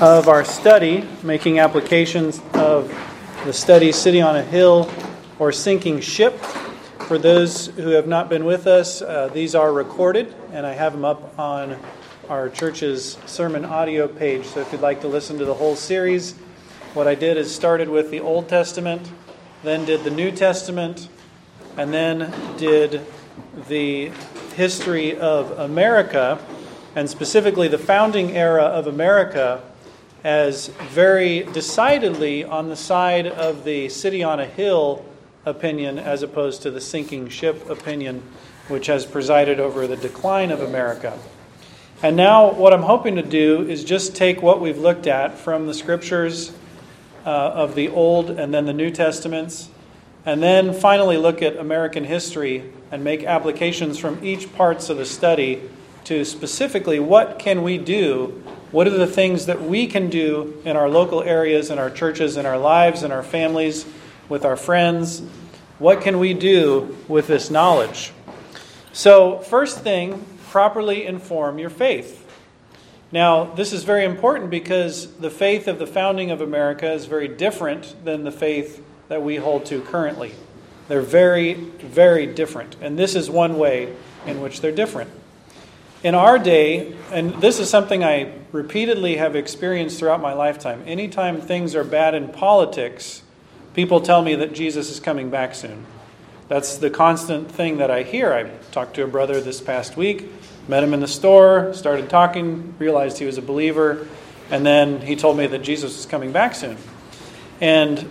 of our study, making applications of the study City on a Hill or Sinking Ship. For those who have not been with us, uh, these are recorded, and I have them up on our church's sermon audio page. So if you'd like to listen to the whole series, what I did is started with the Old Testament, then did the New Testament, and then did the history of America, and specifically the founding era of America, as very decidedly on the side of the city on a hill opinion as opposed to the sinking ship opinion, which has presided over the decline of America. And now, what I'm hoping to do is just take what we've looked at from the scriptures uh, of the Old and then the New Testaments, and then finally look at American history and make applications from each parts of the study to specifically what can we do what are the things that we can do in our local areas, in our churches, in our lives, in our families, with our friends? What can we do with this knowledge? So, first thing, properly inform your faith. Now, this is very important because the faith of the founding of America is very different than the faith that we hold to currently. They're very, very different. And this is one way in which they're different. In our day, and this is something I repeatedly have experienced throughout my lifetime, anytime things are bad in politics, people tell me that Jesus is coming back soon. That's the constant thing that I hear. I talked to a brother this past week, met him in the store, started talking, realized he was a believer, and then he told me that Jesus is coming back soon. And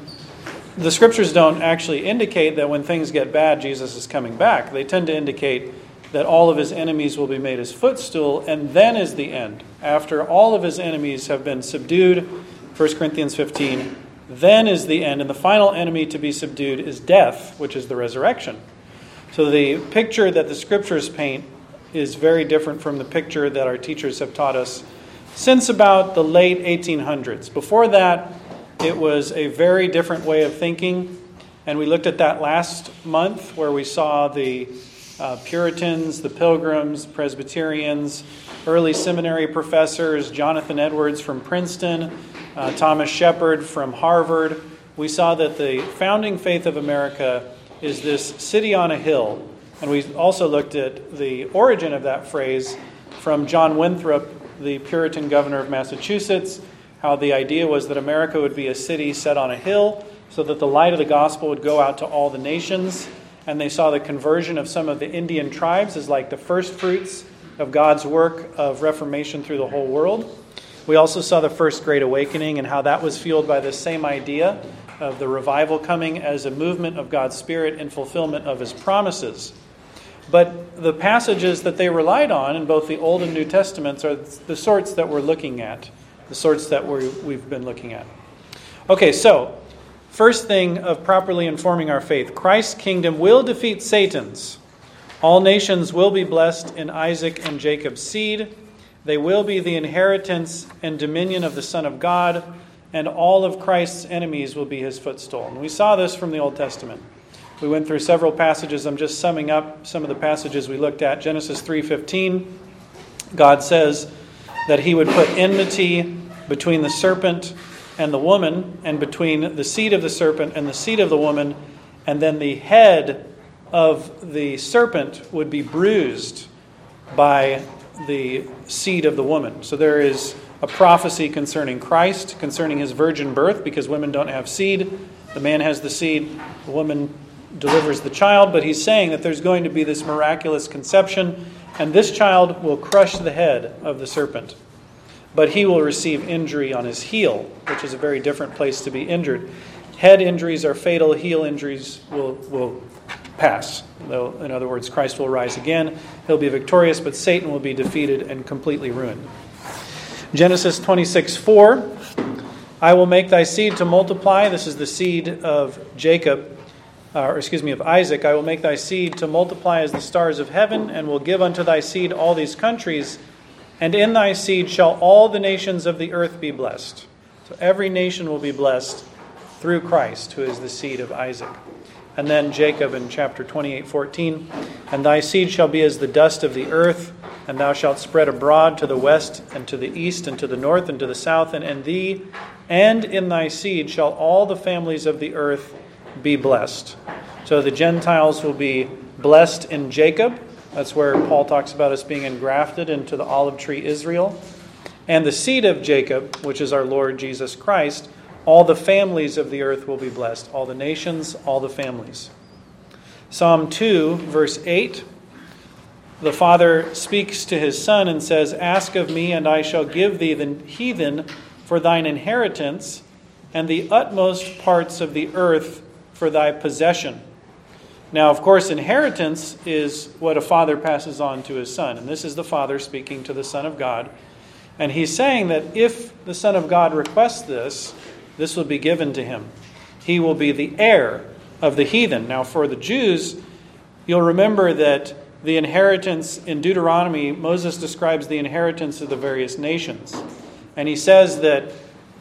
the scriptures don't actually indicate that when things get bad, Jesus is coming back. They tend to indicate that all of his enemies will be made his footstool, and then is the end. After all of his enemies have been subdued, 1 Corinthians 15, then is the end, and the final enemy to be subdued is death, which is the resurrection. So the picture that the scriptures paint is very different from the picture that our teachers have taught us since about the late 1800s. Before that, it was a very different way of thinking, and we looked at that last month where we saw the uh, Puritans, the Pilgrims, Presbyterians, early seminary professors, Jonathan Edwards from Princeton, uh, Thomas Shepard from Harvard. We saw that the founding faith of America is this city on a hill. And we also looked at the origin of that phrase from John Winthrop, the Puritan governor of Massachusetts, how the idea was that America would be a city set on a hill so that the light of the gospel would go out to all the nations and they saw the conversion of some of the Indian tribes as like the first fruits of God's work of reformation through the whole world. We also saw the first Great Awakening and how that was fueled by this same idea of the revival coming as a movement of God's Spirit in fulfillment of His promises. But the passages that they relied on in both the Old and New Testaments are the sorts that we're looking at, the sorts that we have been looking at. Okay, so First thing of properly informing our faith Christ's kingdom will defeat Satan's. All nations will be blessed in Isaac and Jacob's seed. They will be the inheritance and dominion of the Son of God, and all of Christ's enemies will be his footstool. And we saw this from the Old Testament. We went through several passages. I'm just summing up some of the passages we looked at. Genesis 3:15. God says that he would put enmity between the serpent and the woman, and between the seed of the serpent and the seed of the woman, and then the head of the serpent would be bruised by the seed of the woman. So there is a prophecy concerning Christ, concerning his virgin birth, because women don't have seed. The man has the seed, the woman delivers the child, but he's saying that there's going to be this miraculous conception, and this child will crush the head of the serpent but he will receive injury on his heel, which is a very different place to be injured. Head injuries are fatal, heel injuries will, will pass. Though, in other words, Christ will rise again. He'll be victorious, but Satan will be defeated and completely ruined. Genesis 26 4. I will make thy seed to multiply. This is the seed of Jacob, uh, or excuse me, of Isaac. I will make thy seed to multiply as the stars of heaven, and will give unto thy seed all these countries and in thy seed shall all the nations of the earth be blessed. So every nation will be blessed through Christ, who is the seed of Isaac. And then Jacob in chapter 28 14, and thy seed shall be as the dust of the earth, and thou shalt spread abroad to the west and to the east and to the north and to the south, and in thee and in thy seed shall all the families of the earth be blessed. So the Gentiles will be blessed in Jacob. That's where Paul talks about us being engrafted into the olive tree Israel. And the seed of Jacob, which is our Lord Jesus Christ, all the families of the earth will be blessed. All the nations, all the families. Psalm 2, verse 8 the father speaks to his son and says, Ask of me, and I shall give thee the heathen for thine inheritance, and the utmost parts of the earth for thy possession. Now, of course, inheritance is what a father passes on to his son. And this is the father speaking to the Son of God. And he's saying that if the Son of God requests this, this will be given to him. He will be the heir of the heathen. Now, for the Jews, you'll remember that the inheritance in Deuteronomy, Moses describes the inheritance of the various nations. And he says that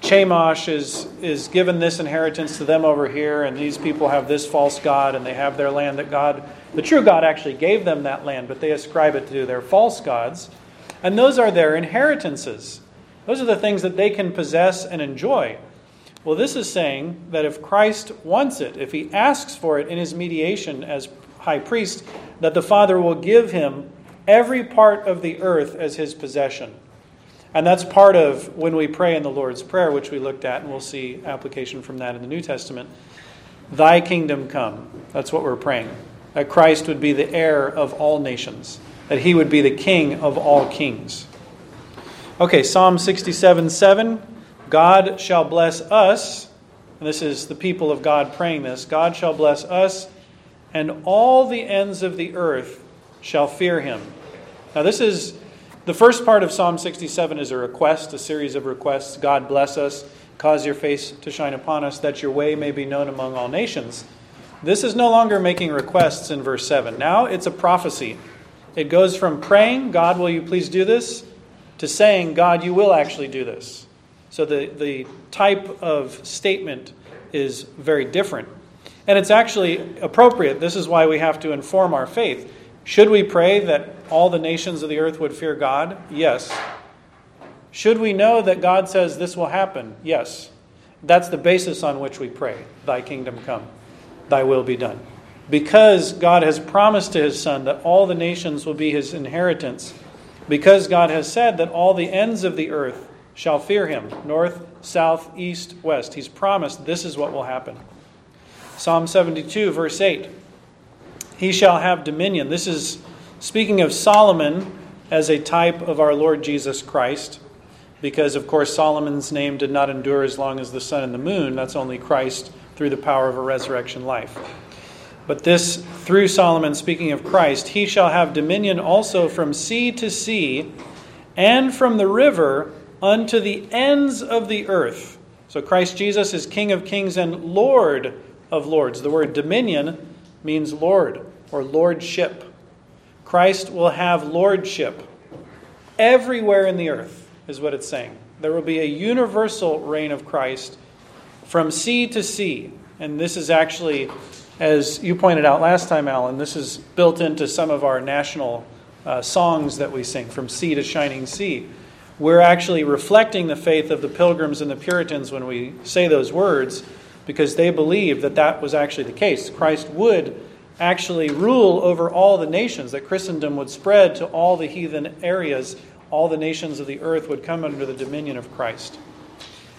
Chemosh is, is given this inheritance to them over here, and these people have this false God, and they have their land that God, the true God, actually gave them that land, but they ascribe it to their false gods. And those are their inheritances. Those are the things that they can possess and enjoy. Well, this is saying that if Christ wants it, if he asks for it in his mediation as high priest, that the Father will give him every part of the earth as his possession. And that's part of when we pray in the Lord's Prayer, which we looked at, and we'll see application from that in the New Testament. Thy kingdom come. That's what we're praying. That Christ would be the heir of all nations, that he would be the king of all kings. Okay, Psalm 67 7. God shall bless us, and this is the people of God praying this God shall bless us and all the ends of the earth shall fear him. Now, this is the first part of Psalm 67 is a request, a series of requests. God bless us, cause your face to shine upon us, that your way may be known among all nations. This is no longer making requests in verse 7. Now it's a prophecy. It goes from praying, God, will you please do this, to saying, God, you will actually do this. So the, the type of statement is very different. And it's actually appropriate. This is why we have to inform our faith. Should we pray that all the nations of the earth would fear God? Yes. Should we know that God says this will happen? Yes. That's the basis on which we pray Thy kingdom come, Thy will be done. Because God has promised to His Son that all the nations will be His inheritance, because God has said that all the ends of the earth shall fear Him north, south, east, west. He's promised this is what will happen. Psalm 72, verse 8. He shall have dominion. This is speaking of Solomon as a type of our Lord Jesus Christ, because, of course, Solomon's name did not endure as long as the sun and the moon. That's only Christ through the power of a resurrection life. But this, through Solomon, speaking of Christ, he shall have dominion also from sea to sea and from the river unto the ends of the earth. So Christ Jesus is King of kings and Lord of lords. The word dominion means lord or lordship. Christ will have lordship everywhere in the earth, is what it's saying. There will be a universal reign of Christ from sea to sea. And this is actually, as you pointed out last time, Alan, this is built into some of our national uh, songs that we sing, From Sea to Shining Sea. We're actually reflecting the faith of the pilgrims and the Puritans when we say those words because they believed that that was actually the case. Christ would actually rule over all the nations, that Christendom would spread to all the heathen areas, all the nations of the earth would come under the dominion of Christ.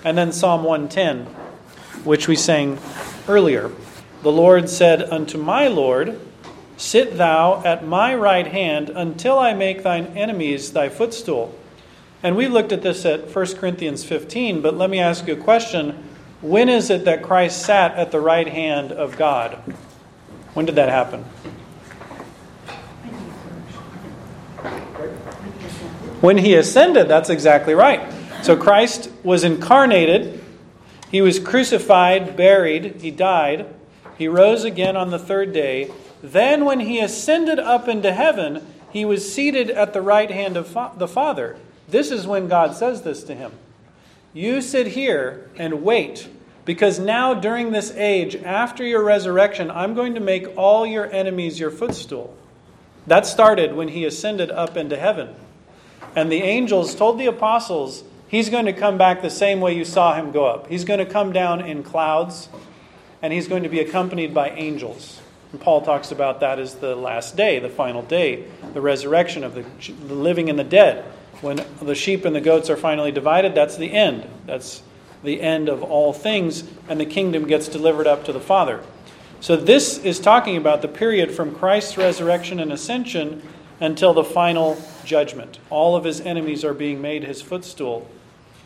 And then Psalm 110, which we sang earlier. The Lord said unto my Lord, Sit thou at my right hand until I make thine enemies thy footstool. And we looked at this at 1 Corinthians 15, but let me ask you a question. When is it that Christ sat at the right hand of God? When did that happen? When he ascended, that's exactly right. So Christ was incarnated, he was crucified, buried, he died, he rose again on the third day. Then, when he ascended up into heaven, he was seated at the right hand of the Father. This is when God says this to him. You sit here and wait, because now during this age, after your resurrection, I'm going to make all your enemies your footstool. That started when he ascended up into heaven. And the angels told the apostles, He's going to come back the same way you saw him go up. He's going to come down in clouds, and he's going to be accompanied by angels. And Paul talks about that as the last day, the final day, the resurrection of the, the living and the dead. When the sheep and the goats are finally divided, that's the end. That's the end of all things, and the kingdom gets delivered up to the Father. So, this is talking about the period from Christ's resurrection and ascension until the final judgment. All of his enemies are being made his footstool.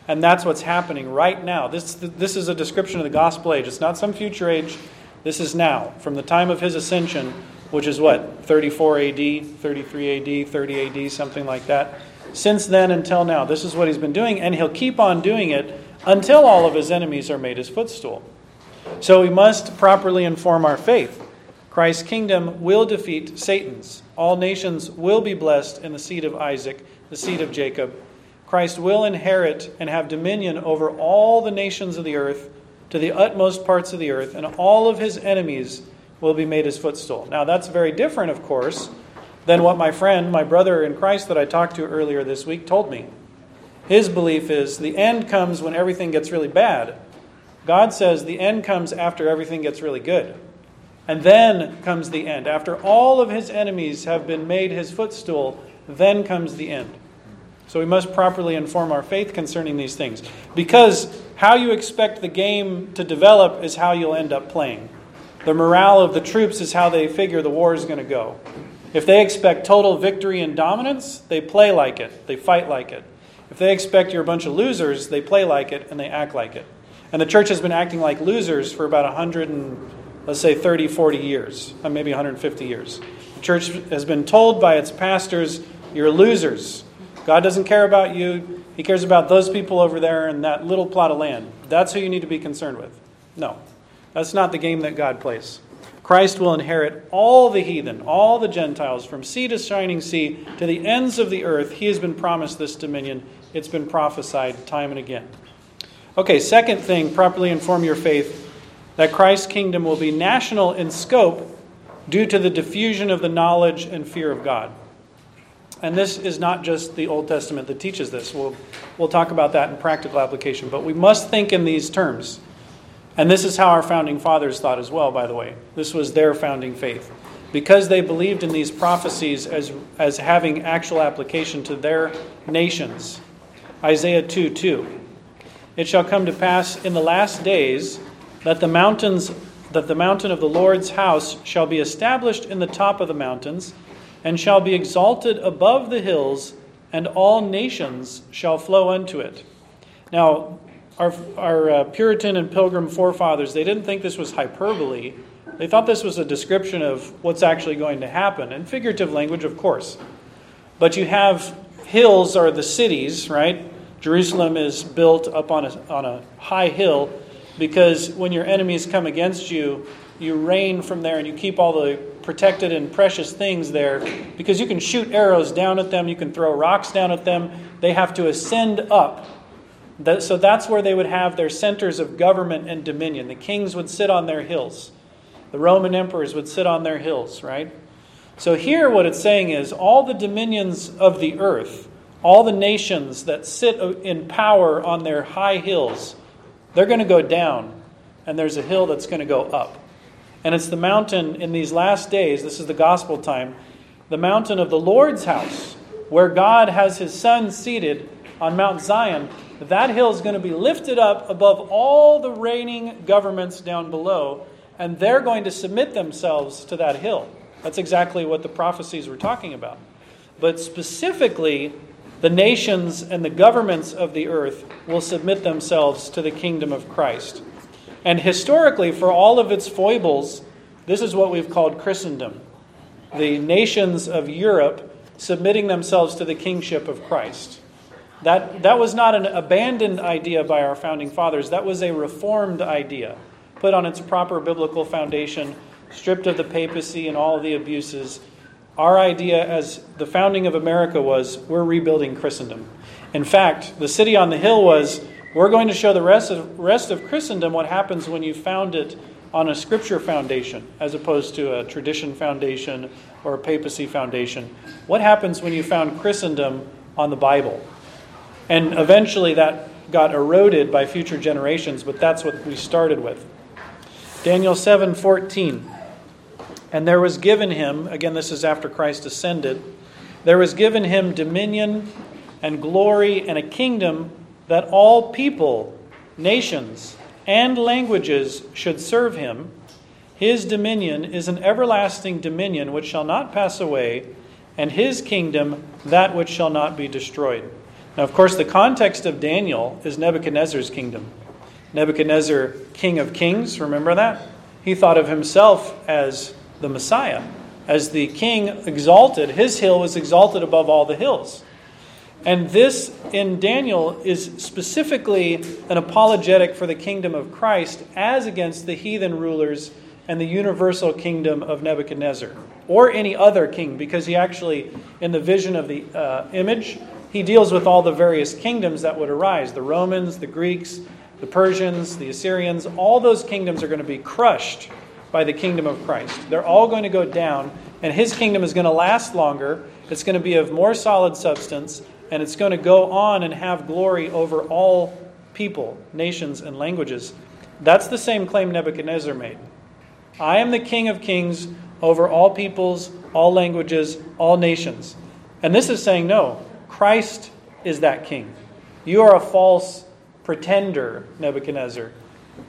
And that's what's happening right now. This, this is a description of the gospel age. It's not some future age. This is now, from the time of his ascension, which is what, 34 AD, 33 AD, 30 AD, something like that. Since then until now, this is what he's been doing, and he'll keep on doing it until all of his enemies are made his footstool. So we must properly inform our faith. Christ's kingdom will defeat Satan's. All nations will be blessed in the seed of Isaac, the seed of Jacob Christ will inherit and have dominion over all the nations of the earth to the utmost parts of the earth, and all of his enemies will be made his footstool. Now, that's very different, of course, than what my friend, my brother in Christ that I talked to earlier this week, told me. His belief is the end comes when everything gets really bad. God says the end comes after everything gets really good. And then comes the end. After all of his enemies have been made his footstool, then comes the end. So we must properly inform our faith concerning these things. Because how you expect the game to develop is how you'll end up playing. The morale of the troops is how they figure the war is going to go. If they expect total victory and dominance, they play like it, they fight like it. If they expect you're a bunch of losers, they play like it and they act like it. And the church has been acting like losers for about 100 and, let's say, 30, 40 years, uh, maybe 150 years. The church has been told by its pastors, you're losers. God doesn't care about you. He cares about those people over there in that little plot of land. That's who you need to be concerned with. No, that's not the game that God plays. Christ will inherit all the heathen, all the Gentiles, from sea to shining sea to the ends of the earth. He has been promised this dominion. It's been prophesied time and again. Okay, second thing, properly inform your faith that Christ's kingdom will be national in scope due to the diffusion of the knowledge and fear of God. And this is not just the Old Testament that teaches this. We'll, we'll talk about that in practical application. But we must think in these terms. And this is how our founding fathers thought as well, by the way. This was their founding faith. Because they believed in these prophecies as, as having actual application to their nations. Isaiah 2 2. It shall come to pass in the last days that the mountains that the mountain of the Lord's house shall be established in the top of the mountains and shall be exalted above the hills, and all nations shall flow unto it. Now, our, our uh, Puritan and Pilgrim forefathers, they didn't think this was hyperbole. They thought this was a description of what's actually going to happen, in figurative language, of course. But you have hills are the cities, right? Jerusalem is built up on a, on a high hill because when your enemies come against you, you reign from there and you keep all the protected and precious things there because you can shoot arrows down at them, you can throw rocks down at them. They have to ascend up. So that's where they would have their centers of government and dominion. The kings would sit on their hills, the Roman emperors would sit on their hills, right? So here, what it's saying is all the dominions of the earth, all the nations that sit in power on their high hills, they're going to go down, and there's a hill that's going to go up. And it's the mountain in these last days, this is the gospel time, the mountain of the Lord's house, where God has his son seated on Mount Zion. That hill is going to be lifted up above all the reigning governments down below, and they're going to submit themselves to that hill. That's exactly what the prophecies were talking about. But specifically, the nations and the governments of the earth will submit themselves to the kingdom of Christ. And historically, for all of its foibles, this is what we've called Christendom. The nations of Europe submitting themselves to the kingship of Christ. That, that was not an abandoned idea by our founding fathers, that was a reformed idea, put on its proper biblical foundation, stripped of the papacy and all the abuses. Our idea as the founding of America was we're rebuilding Christendom. In fact, the city on the hill was we're going to show the rest of, rest of Christendom what happens when you found it on a scripture foundation as opposed to a tradition foundation or a papacy foundation. What happens when you found Christendom on the Bible? And eventually that got eroded by future generations, but that's what we started with. Daniel 7:14. And there was given him, again this is after Christ ascended, there was given him dominion and glory and a kingdom that all people, nations, and languages should serve him. His dominion is an everlasting dominion which shall not pass away, and his kingdom that which shall not be destroyed. Now, of course, the context of Daniel is Nebuchadnezzar's kingdom. Nebuchadnezzar, king of kings, remember that? He thought of himself as the Messiah, as the king exalted. His hill was exalted above all the hills. And this in Daniel is specifically an apologetic for the kingdom of Christ as against the heathen rulers and the universal kingdom of Nebuchadnezzar or any other king, because he actually, in the vision of the uh, image, he deals with all the various kingdoms that would arise the Romans, the Greeks, the Persians, the Assyrians. All those kingdoms are going to be crushed by the kingdom of Christ. They're all going to go down, and his kingdom is going to last longer. It's going to be of more solid substance, and it's going to go on and have glory over all people, nations, and languages. That's the same claim Nebuchadnezzar made. I am the King of kings over all peoples, all languages, all nations. And this is saying, no, Christ is that king. You are a false pretender, Nebuchadnezzar.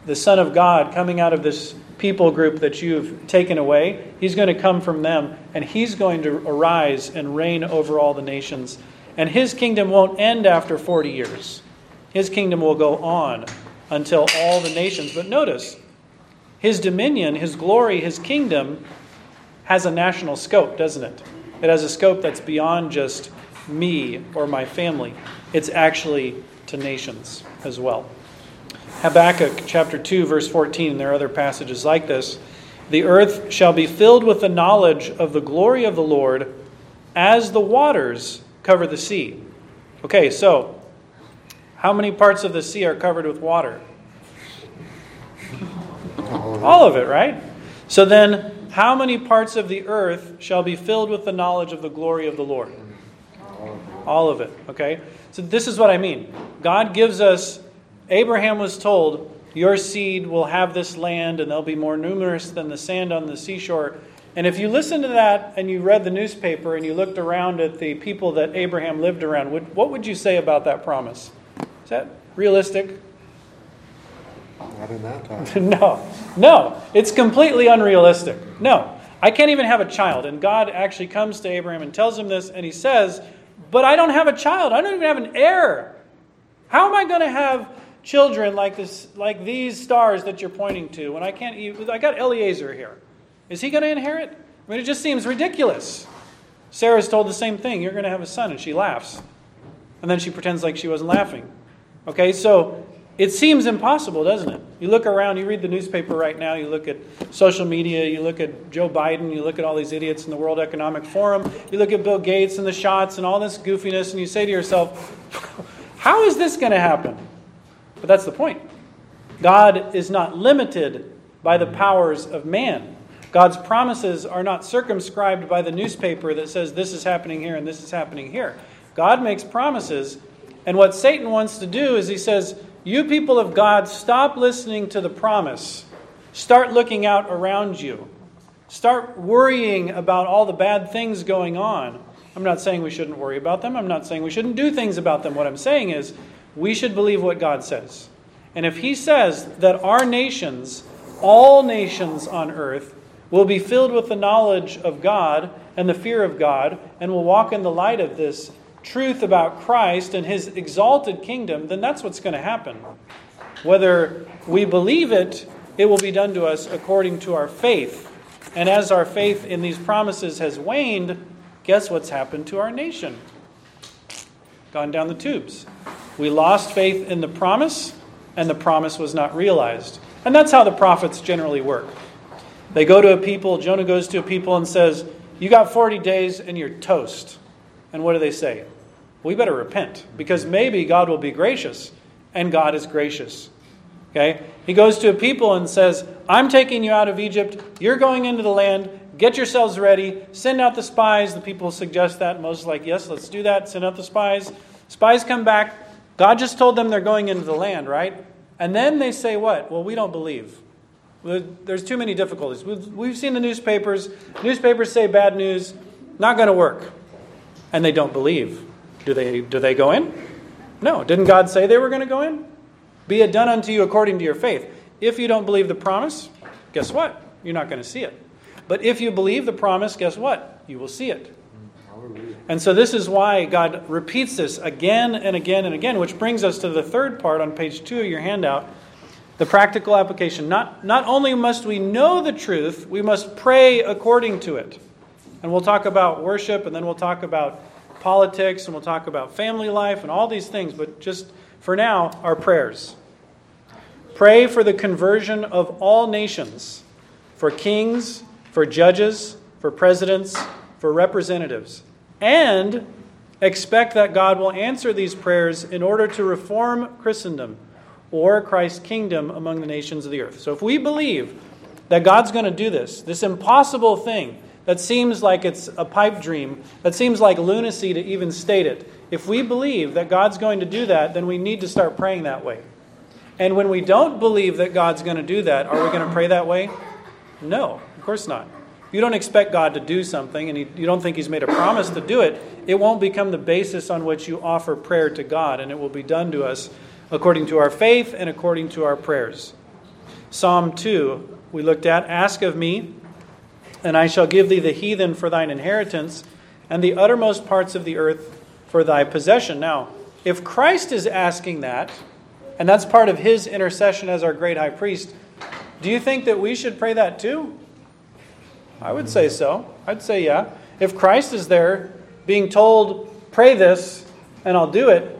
The Son of God coming out of this people group that you've taken away, he's going to come from them, and he's going to arise and reign over all the nations. And his kingdom won't end after 40 years. His kingdom will go on until all the nations. But notice, his dominion, his glory, his kingdom has a national scope, doesn't it? It has a scope that's beyond just me or my family, it's actually to nations as well. Habakkuk chapter 2, verse 14, and there are other passages like this. The earth shall be filled with the knowledge of the glory of the Lord as the waters cover the sea. Okay, so how many parts of the sea are covered with water? All of it, right? So then, how many parts of the earth shall be filled with the knowledge of the glory of the Lord? All of it, okay? So this is what I mean. God gives us, Abraham was told, Your seed will have this land, and they'll be more numerous than the sand on the seashore. And if you listen to that and you read the newspaper and you looked around at the people that Abraham lived around, what would you say about that promise? Is that realistic? Not in that time. no, no, it's completely unrealistic. No, I can't even have a child. And God actually comes to Abraham and tells him this, and he says, But I don't have a child. I don't even have an heir. How am I going to have children like this, like these stars that you're pointing to when I can't even? I got Eliezer here. Is he going to inherit? I mean, it just seems ridiculous. Sarah's told the same thing. You're going to have a son, and she laughs. And then she pretends like she wasn't laughing. Okay, so it seems impossible, doesn't it? You look around, you read the newspaper right now, you look at social media, you look at Joe Biden, you look at all these idiots in the World Economic Forum, you look at Bill Gates and the shots and all this goofiness, and you say to yourself, how is this going to happen? But that's the point. God is not limited by the powers of man. God's promises are not circumscribed by the newspaper that says this is happening here and this is happening here. God makes promises, and what Satan wants to do is he says, you people of God, stop listening to the promise. Start looking out around you. Start worrying about all the bad things going on. I'm not saying we shouldn't worry about them. I'm not saying we shouldn't do things about them. What I'm saying is we should believe what God says. And if He says that our nations, all nations on earth, will be filled with the knowledge of God and the fear of God and will walk in the light of this truth about Christ and his exalted kingdom, then that's what's going to happen. Whether we believe it, it will be done to us according to our faith. And as our faith in these promises has waned, guess what's happened to our nation? Gone down the tubes. We lost faith in the promise, and the promise was not realized. And that's how the prophets generally work. They go to a people, Jonah goes to a people and says, You got 40 days and you're toast. And what do they say? We better repent because maybe God will be gracious, and God is gracious. Okay? He goes to a people and says, I'm taking you out of Egypt. You're going into the land. get yourselves ready, send out the spies. The people suggest that. Moses is like, yes, let's do that. Send out the spies. Spies come back. God just told them they're going into the land, right? And then they say what? Well, we don't believe. There's too many difficulties. We've seen the newspapers. Newspapers say bad news, not going to work. And they don't believe. Do they, do they go in? No. Didn't God say they were going to go in? Be it done unto you according to your faith. If you don't believe the promise, guess what? You're not going to see it. But if you believe the promise, guess what? You will see it. And so this is why God repeats this again and again and again, which brings us to the third part on page two of your handout the practical application. Not, not only must we know the truth, we must pray according to it. And we'll talk about worship, and then we'll talk about politics, and we'll talk about family life, and all these things. But just for now, our prayers. Pray for the conversion of all nations, for kings, for judges, for presidents, for representatives, and expect that God will answer these prayers in order to reform Christendom or Christ's kingdom among the nations of the earth. So if we believe that God's going to do this, this impossible thing that seems like it's a pipe dream, that seems like lunacy to even state it, if we believe that God's going to do that, then we need to start praying that way. And when we don't believe that God's going to do that, are we going to pray that way? No, of course not. You don't expect God to do something and you don't think He's made a promise to do it, it won't become the basis on which you offer prayer to God, and it will be done to us according to our faith and according to our prayers. Psalm 2, we looked at Ask of me, and I shall give thee the heathen for thine inheritance, and the uttermost parts of the earth for thy possession. Now, if Christ is asking that, and that's part of his intercession as our great high priest, do you think that we should pray that too? I would say so. I'd say yeah. If Christ is there being told, pray this, and I'll do it,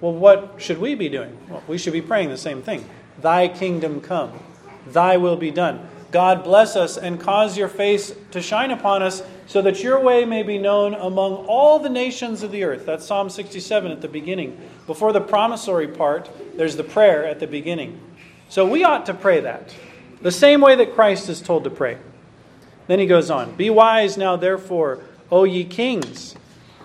well, what should we be doing? Well, we should be praying the same thing Thy kingdom come, Thy will be done. God bless us and cause your face to shine upon us so that your way may be known among all the nations of the earth. That's Psalm 67 at the beginning. Before the promissory part, there's the prayer at the beginning. So we ought to pray that, the same way that Christ is told to pray. Then he goes on Be wise now, therefore, O ye kings.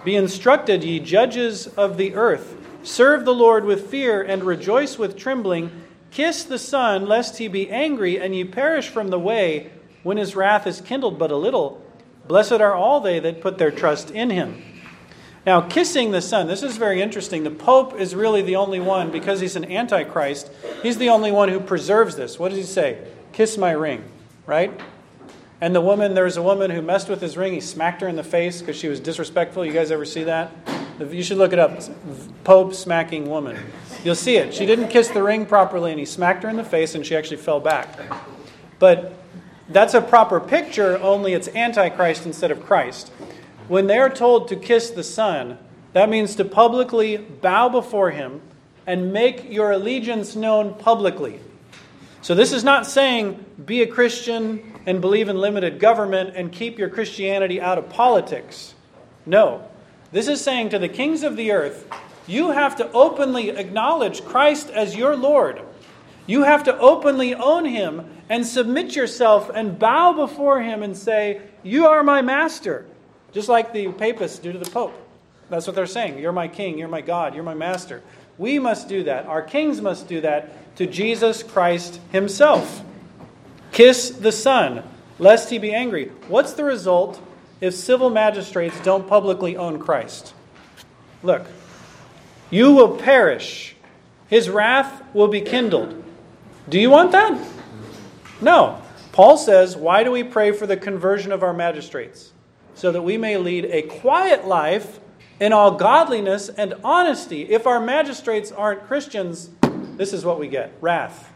Be instructed, ye judges of the earth. Serve the Lord with fear and rejoice with trembling. Kiss the Son, lest he be angry and ye perish from the way when his wrath is kindled but a little. Blessed are all they that put their trust in him. Now, kissing the Son, this is very interesting. The Pope is really the only one, because he's an antichrist, he's the only one who preserves this. What does he say? Kiss my ring, right? And the woman, there was a woman who messed with his ring. He smacked her in the face because she was disrespectful. You guys ever see that? You should look it up. Pope smacking woman. You'll see it. She didn't kiss the ring properly, and he smacked her in the face, and she actually fell back. But that's a proper picture, only it's Antichrist instead of Christ. When they're told to kiss the Son, that means to publicly bow before him and make your allegiance known publicly. So, this is not saying be a Christian and believe in limited government and keep your Christianity out of politics. No. This is saying to the kings of the earth, you have to openly acknowledge Christ as your Lord. You have to openly own him and submit yourself and bow before him and say, You are my master. Just like the papists do to the Pope. That's what they're saying. You're my king, you're my God, you're my master. We must do that. Our kings must do that to Jesus Christ himself. Kiss the Son, lest he be angry. What's the result if civil magistrates don't publicly own Christ. Look, you will perish, his wrath will be kindled. Do you want that? No. Paul says, Why do we pray for the conversion of our magistrates? So that we may lead a quiet life in all godliness and honesty. If our magistrates aren't Christians, this is what we get wrath.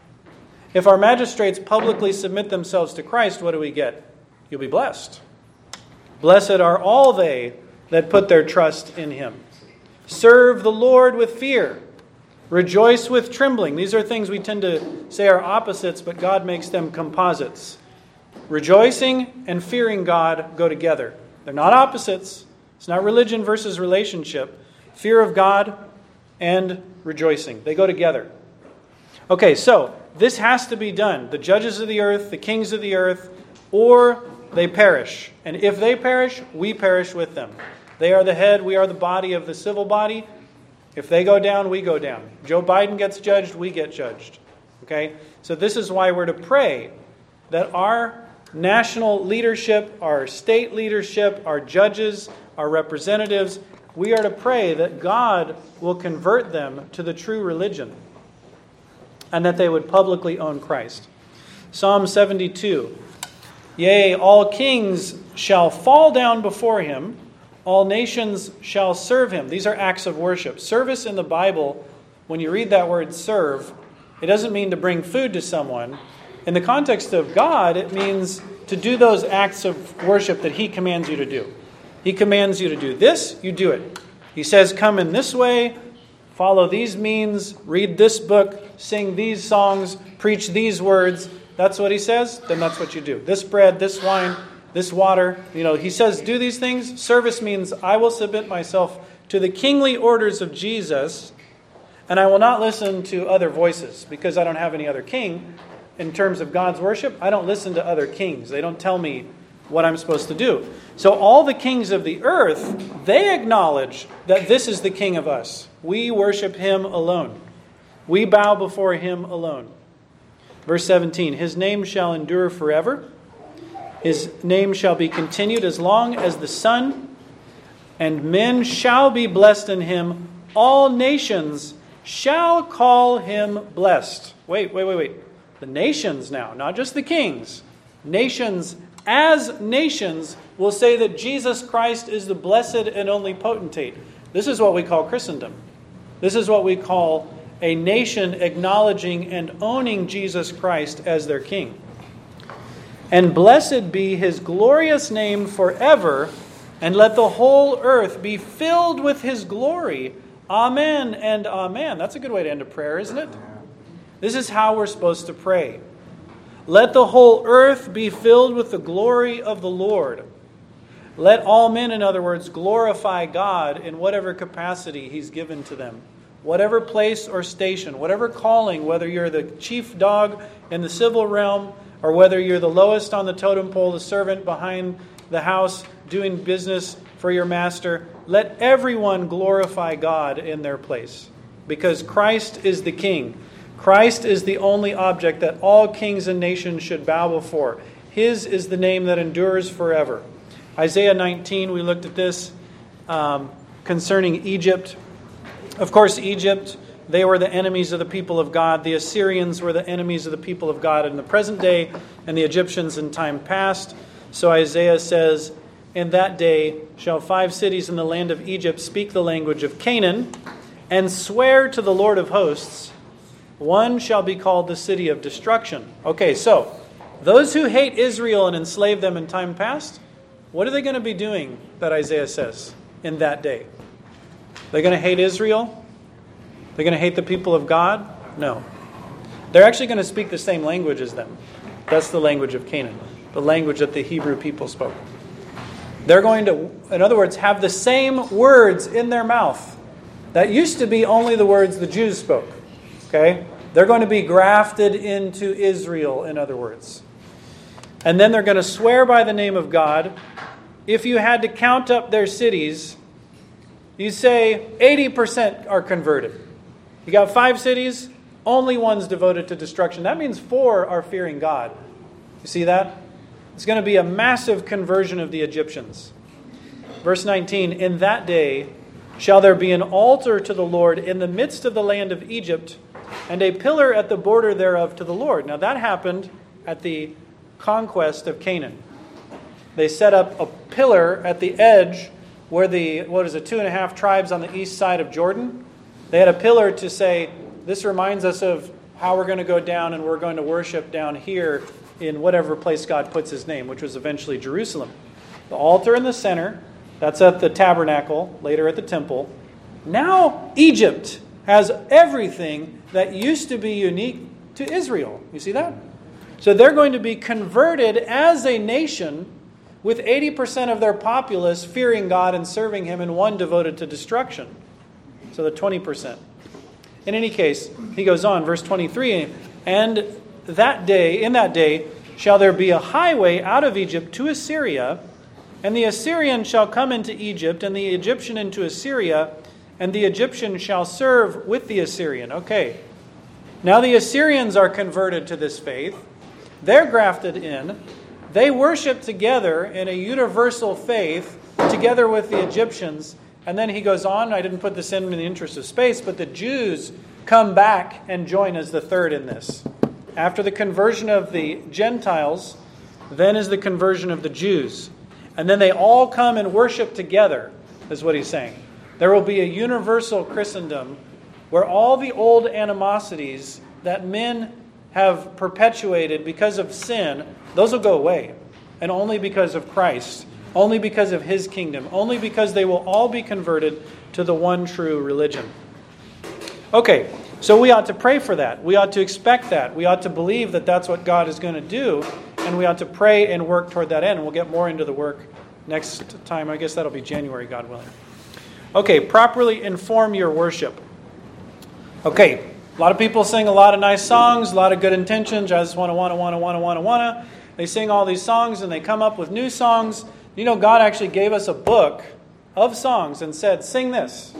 If our magistrates publicly submit themselves to Christ, what do we get? You'll be blessed. Blessed are all they that put their trust in him. Serve the Lord with fear. Rejoice with trembling. These are things we tend to say are opposites, but God makes them composites. Rejoicing and fearing God go together. They're not opposites. It's not religion versus relationship. Fear of God and rejoicing. They go together. Okay, so this has to be done. The judges of the earth, the kings of the earth, or they perish. And if they perish, we perish with them. They are the head, we are the body of the civil body. If they go down, we go down. Joe Biden gets judged, we get judged. Okay? So this is why we're to pray that our national leadership, our state leadership, our judges, our representatives, we are to pray that God will convert them to the true religion and that they would publicly own Christ. Psalm 72 Yea, all kings shall fall down before him, all nations shall serve him. These are acts of worship. Service in the Bible, when you read that word serve, it doesn't mean to bring food to someone. In the context of God, it means to do those acts of worship that He commands you to do. He commands you to do this, you do it. He says, Come in this way, follow these means, read this book, sing these songs, preach these words. That's what He says, then that's what you do. This bread, this wine, this water. You know, He says, Do these things. Service means I will submit myself to the kingly orders of Jesus, and I will not listen to other voices because I don't have any other king in terms of God's worship, I don't listen to other kings. They don't tell me what I'm supposed to do. So all the kings of the earth, they acknowledge that this is the king of us. We worship him alone. We bow before him alone. Verse 17 His name shall endure forever. His name shall be continued as long as the sun, and men shall be blessed in him. All nations shall call him blessed. Wait, wait, wait, wait the nations now, not just the kings, nations as nations will say that Jesus Christ is the blessed and only potentate. This is what we call Christendom. This is what we call a nation acknowledging and owning Jesus Christ as their king. And blessed be his glorious name forever, and let the whole earth be filled with his glory. Amen and amen. That's a good way to end a prayer, isn't it? This is how we're supposed to pray. Let the whole earth be filled with the glory of the Lord. Let all men, in other words, glorify God in whatever capacity He's given to them. Whatever place or station, whatever calling, whether you're the chief dog in the civil realm or whether you're the lowest on the totem pole, the servant behind the house doing business for your master, let everyone glorify God in their place because Christ is the King. Christ is the only object that all kings and nations should bow before. His is the name that endures forever. Isaiah 19, we looked at this um, concerning Egypt. Of course, Egypt, they were the enemies of the people of God. The Assyrians were the enemies of the people of God in the present day, and the Egyptians in time past. So Isaiah says, In that day shall five cities in the land of Egypt speak the language of Canaan and swear to the Lord of hosts one shall be called the city of destruction. Okay, so those who hate Israel and enslave them in time past, what are they going to be doing that Isaiah says in that day? They're going to hate Israel? They're going to hate the people of God? No. They're actually going to speak the same language as them. That's the language of Canaan, the language that the Hebrew people spoke. They're going to, in other words, have the same words in their mouth. That used to be only the words the Jews spoke. Okay? They're going to be grafted into Israel, in other words. And then they're going to swear by the name of God. If you had to count up their cities, you say 80% are converted. You got five cities, only one's devoted to destruction. That means four are fearing God. You see that? It's going to be a massive conversion of the Egyptians. Verse 19 In that day shall there be an altar to the Lord in the midst of the land of Egypt and a pillar at the border thereof to the Lord. Now that happened at the conquest of Canaan. They set up a pillar at the edge where the, what is it, two and a half tribes on the east side of Jordan. They had a pillar to say, this reminds us of how we're going to go down and we're going to worship down here in whatever place God puts his name, which was eventually Jerusalem. The altar in the center, that's at the tabernacle, later at the temple. Now, Egypt has everything that used to be unique to Israel. You see that? So they're going to be converted as a nation with 80% of their populace fearing God and serving Him, and one devoted to destruction. So the 20%. In any case, he goes on, verse 23 And that day, in that day, shall there be a highway out of Egypt to Assyria, and the Assyrian shall come into Egypt, and the Egyptian into Assyria, and the Egyptian shall serve with the Assyrian. Okay. Now the Assyrians are converted to this faith. They're grafted in. They worship together in a universal faith together with the Egyptians. And then he goes on, I didn't put this in in the interest of space, but the Jews come back and join as the third in this. After the conversion of the Gentiles, then is the conversion of the Jews. And then they all come and worship together, is what he's saying. There will be a universal Christendom where all the old animosities that men have perpetuated because of sin, those will go away. And only because of Christ, only because of his kingdom, only because they will all be converted to the one true religion. Okay, so we ought to pray for that. We ought to expect that. We ought to believe that that's what God is going to do, and we ought to pray and work toward that end. We'll get more into the work next time. I guess that'll be January, God willing. Okay, properly inform your worship. Okay, a lot of people sing a lot of nice songs, a lot of good intentions. I just want to, want to, want to, want to, want to, want to. They sing all these songs and they come up with new songs. You know, God actually gave us a book of songs and said, sing this.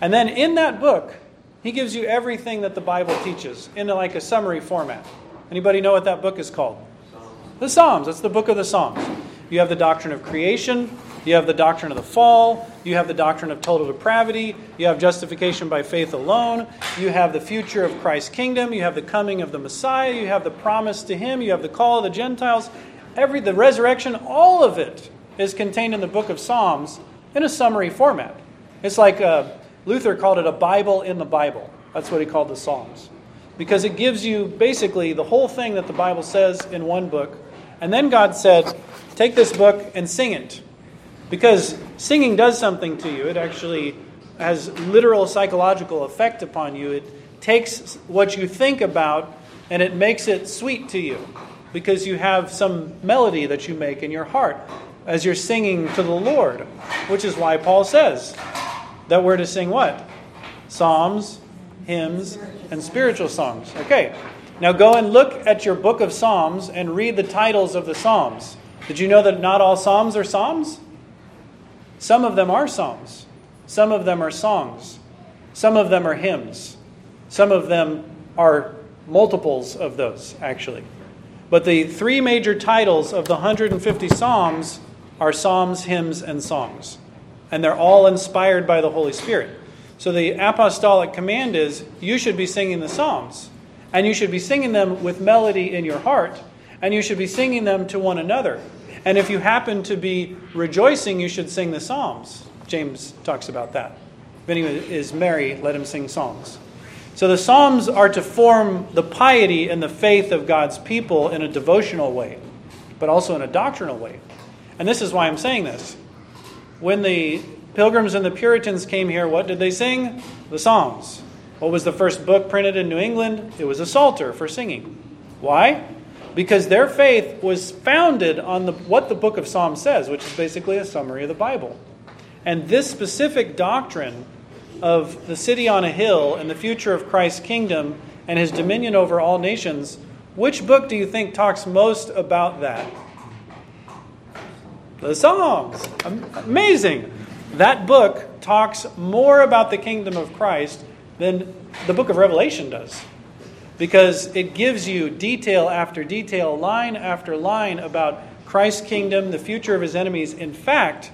And then in that book, He gives you everything that the Bible teaches in like a summary format. Anybody know what that book is called? The Psalms. That's the book of the Psalms. You have the doctrine of creation, you have the doctrine of the fall. You have the doctrine of total depravity. You have justification by faith alone. You have the future of Christ's kingdom. You have the coming of the Messiah. You have the promise to him. You have the call of the Gentiles. Every the resurrection, all of it is contained in the book of Psalms in a summary format. It's like uh, Luther called it a Bible in the Bible. That's what he called the Psalms. Because it gives you basically the whole thing that the Bible says in one book. And then God said, Take this book and sing it. Because singing does something to you. It actually has literal psychological effect upon you. It takes what you think about and it makes it sweet to you because you have some melody that you make in your heart as you're singing to the Lord, which is why Paul says that we're to sing what? Psalms, hymns, and spiritual songs. Okay, now go and look at your book of Psalms and read the titles of the Psalms. Did you know that not all Psalms are Psalms? Some of them are psalms, some of them are songs, some of them are hymns, some of them are multiples of those, actually. But the three major titles of the 150 Psalms are psalms, hymns, and songs. And they're all inspired by the Holy Spirit. So the apostolic command is you should be singing the Psalms. And you should be singing them with melody in your heart. And you should be singing them to one another. And if you happen to be rejoicing, you should sing the Psalms. James talks about that. If anyone is merry, let him sing songs. So the Psalms are to form the piety and the faith of God's people in a devotional way, but also in a doctrinal way. And this is why I'm saying this. When the Pilgrims and the Puritans came here, what did they sing? The Psalms. What was the first book printed in New England? It was a Psalter for singing. Why? Because their faith was founded on the, what the book of Psalms says, which is basically a summary of the Bible. And this specific doctrine of the city on a hill and the future of Christ's kingdom and his dominion over all nations, which book do you think talks most about that? The Psalms. Amazing. That book talks more about the kingdom of Christ than the book of Revelation does because it gives you detail after detail, line after line about Christ's kingdom, the future of his enemies. In fact,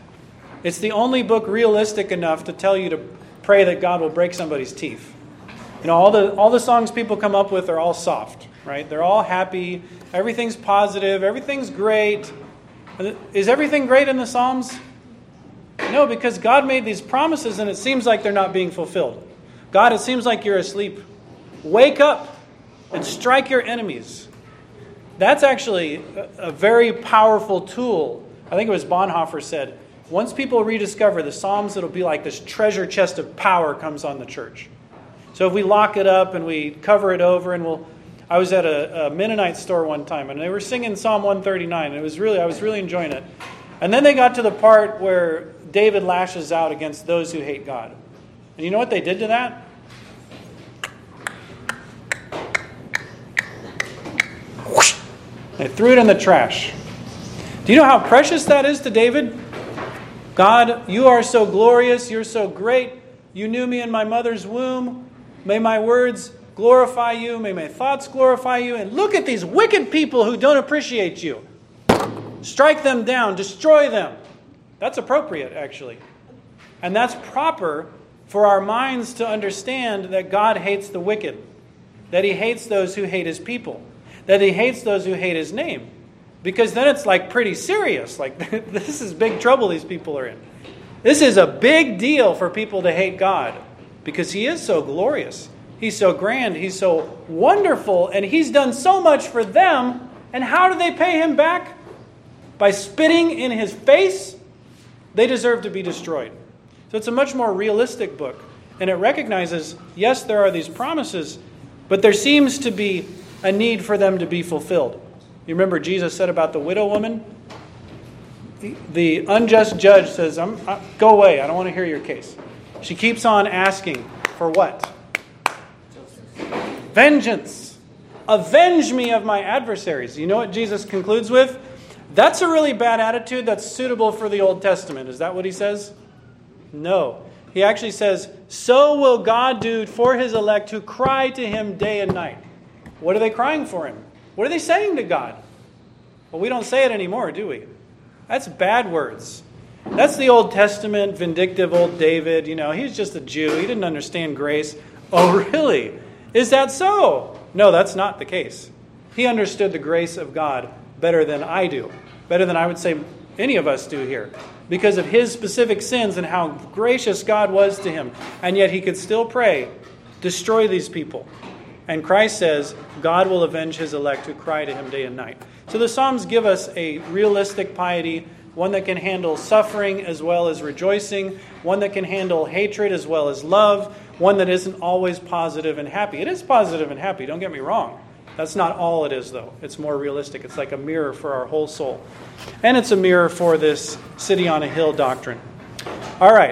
it's the only book realistic enough to tell you to pray that God will break somebody's teeth. You know, all the, all the songs people come up with are all soft, right? They're all happy. Everything's positive. Everything's great. Is everything great in the Psalms? No, because God made these promises and it seems like they're not being fulfilled. God, it seems like you're asleep. Wake up and strike your enemies. That's actually a, very powerful tool. I think it was Bonhoeffer said, once people rediscover the Psalms, it'll be like this treasure chest of power comes on the church. So if we lock it up and we cover it over, and we'll. I was at a, a Mennonite store one time, and they were singing Psalm 139. And it was really, I was really enjoying it. And then they got to the part where David lashes out against those who hate God. And you know what they did to that? They threw it in the trash. Do you know how precious that is to David? God, you are so glorious, you're so great. You knew me in my mother's womb. May my words glorify you, may my thoughts glorify you. And look at these wicked people who don't appreciate you. Strike them down, destroy them. That's appropriate, actually. And that's proper for our minds to understand that God hates the wicked, that He hates those who hate His people, that He hates those who hate His name. Because then it's like pretty serious. Like, this is big trouble these people are in. This is a big deal for people to hate God because He is so glorious. He's so grand. He's so wonderful. And He's done so much for them. And how do they pay Him back? By spitting in His face? They deserve to be destroyed. So it's a much more realistic book. And it recognizes yes, there are these promises, but there seems to be a need for them to be fulfilled. You remember Jesus said about the widow woman? The, unjust judge says, I'm, I, Go away, I don't want to hear your case. She keeps on asking for what? Vengeance. Avenge me of my adversaries. You know what Jesus concludes with? That's a really bad attitude that's suitable for the Old Testament. Is that what he says? No. He actually says, So will God do for his elect who cry to him day and night. What are they crying for him? What are they saying to God? Well, we don't say it anymore, do we? That's bad words. That's the Old Testament, vindictive old David. You know, he's just a Jew. He didn't understand grace. Oh, really? Is that so? No, that's not the case. He understood the grace of God better than I do, better than I would say any of us do here, because of his specific sins and how gracious God was to him. And yet he could still pray, destroy these people. And Christ says, God will avenge his elect who cry to him day and night. So the Psalms give us a realistic piety, one that can handle suffering as well as rejoicing, one that can handle hatred as well as love, one that isn't always positive and happy. It is positive and happy, don't get me wrong. That's not all it is, though. It's more realistic. It's like a mirror for our whole soul. And it's a mirror for this city on a hill doctrine. All right.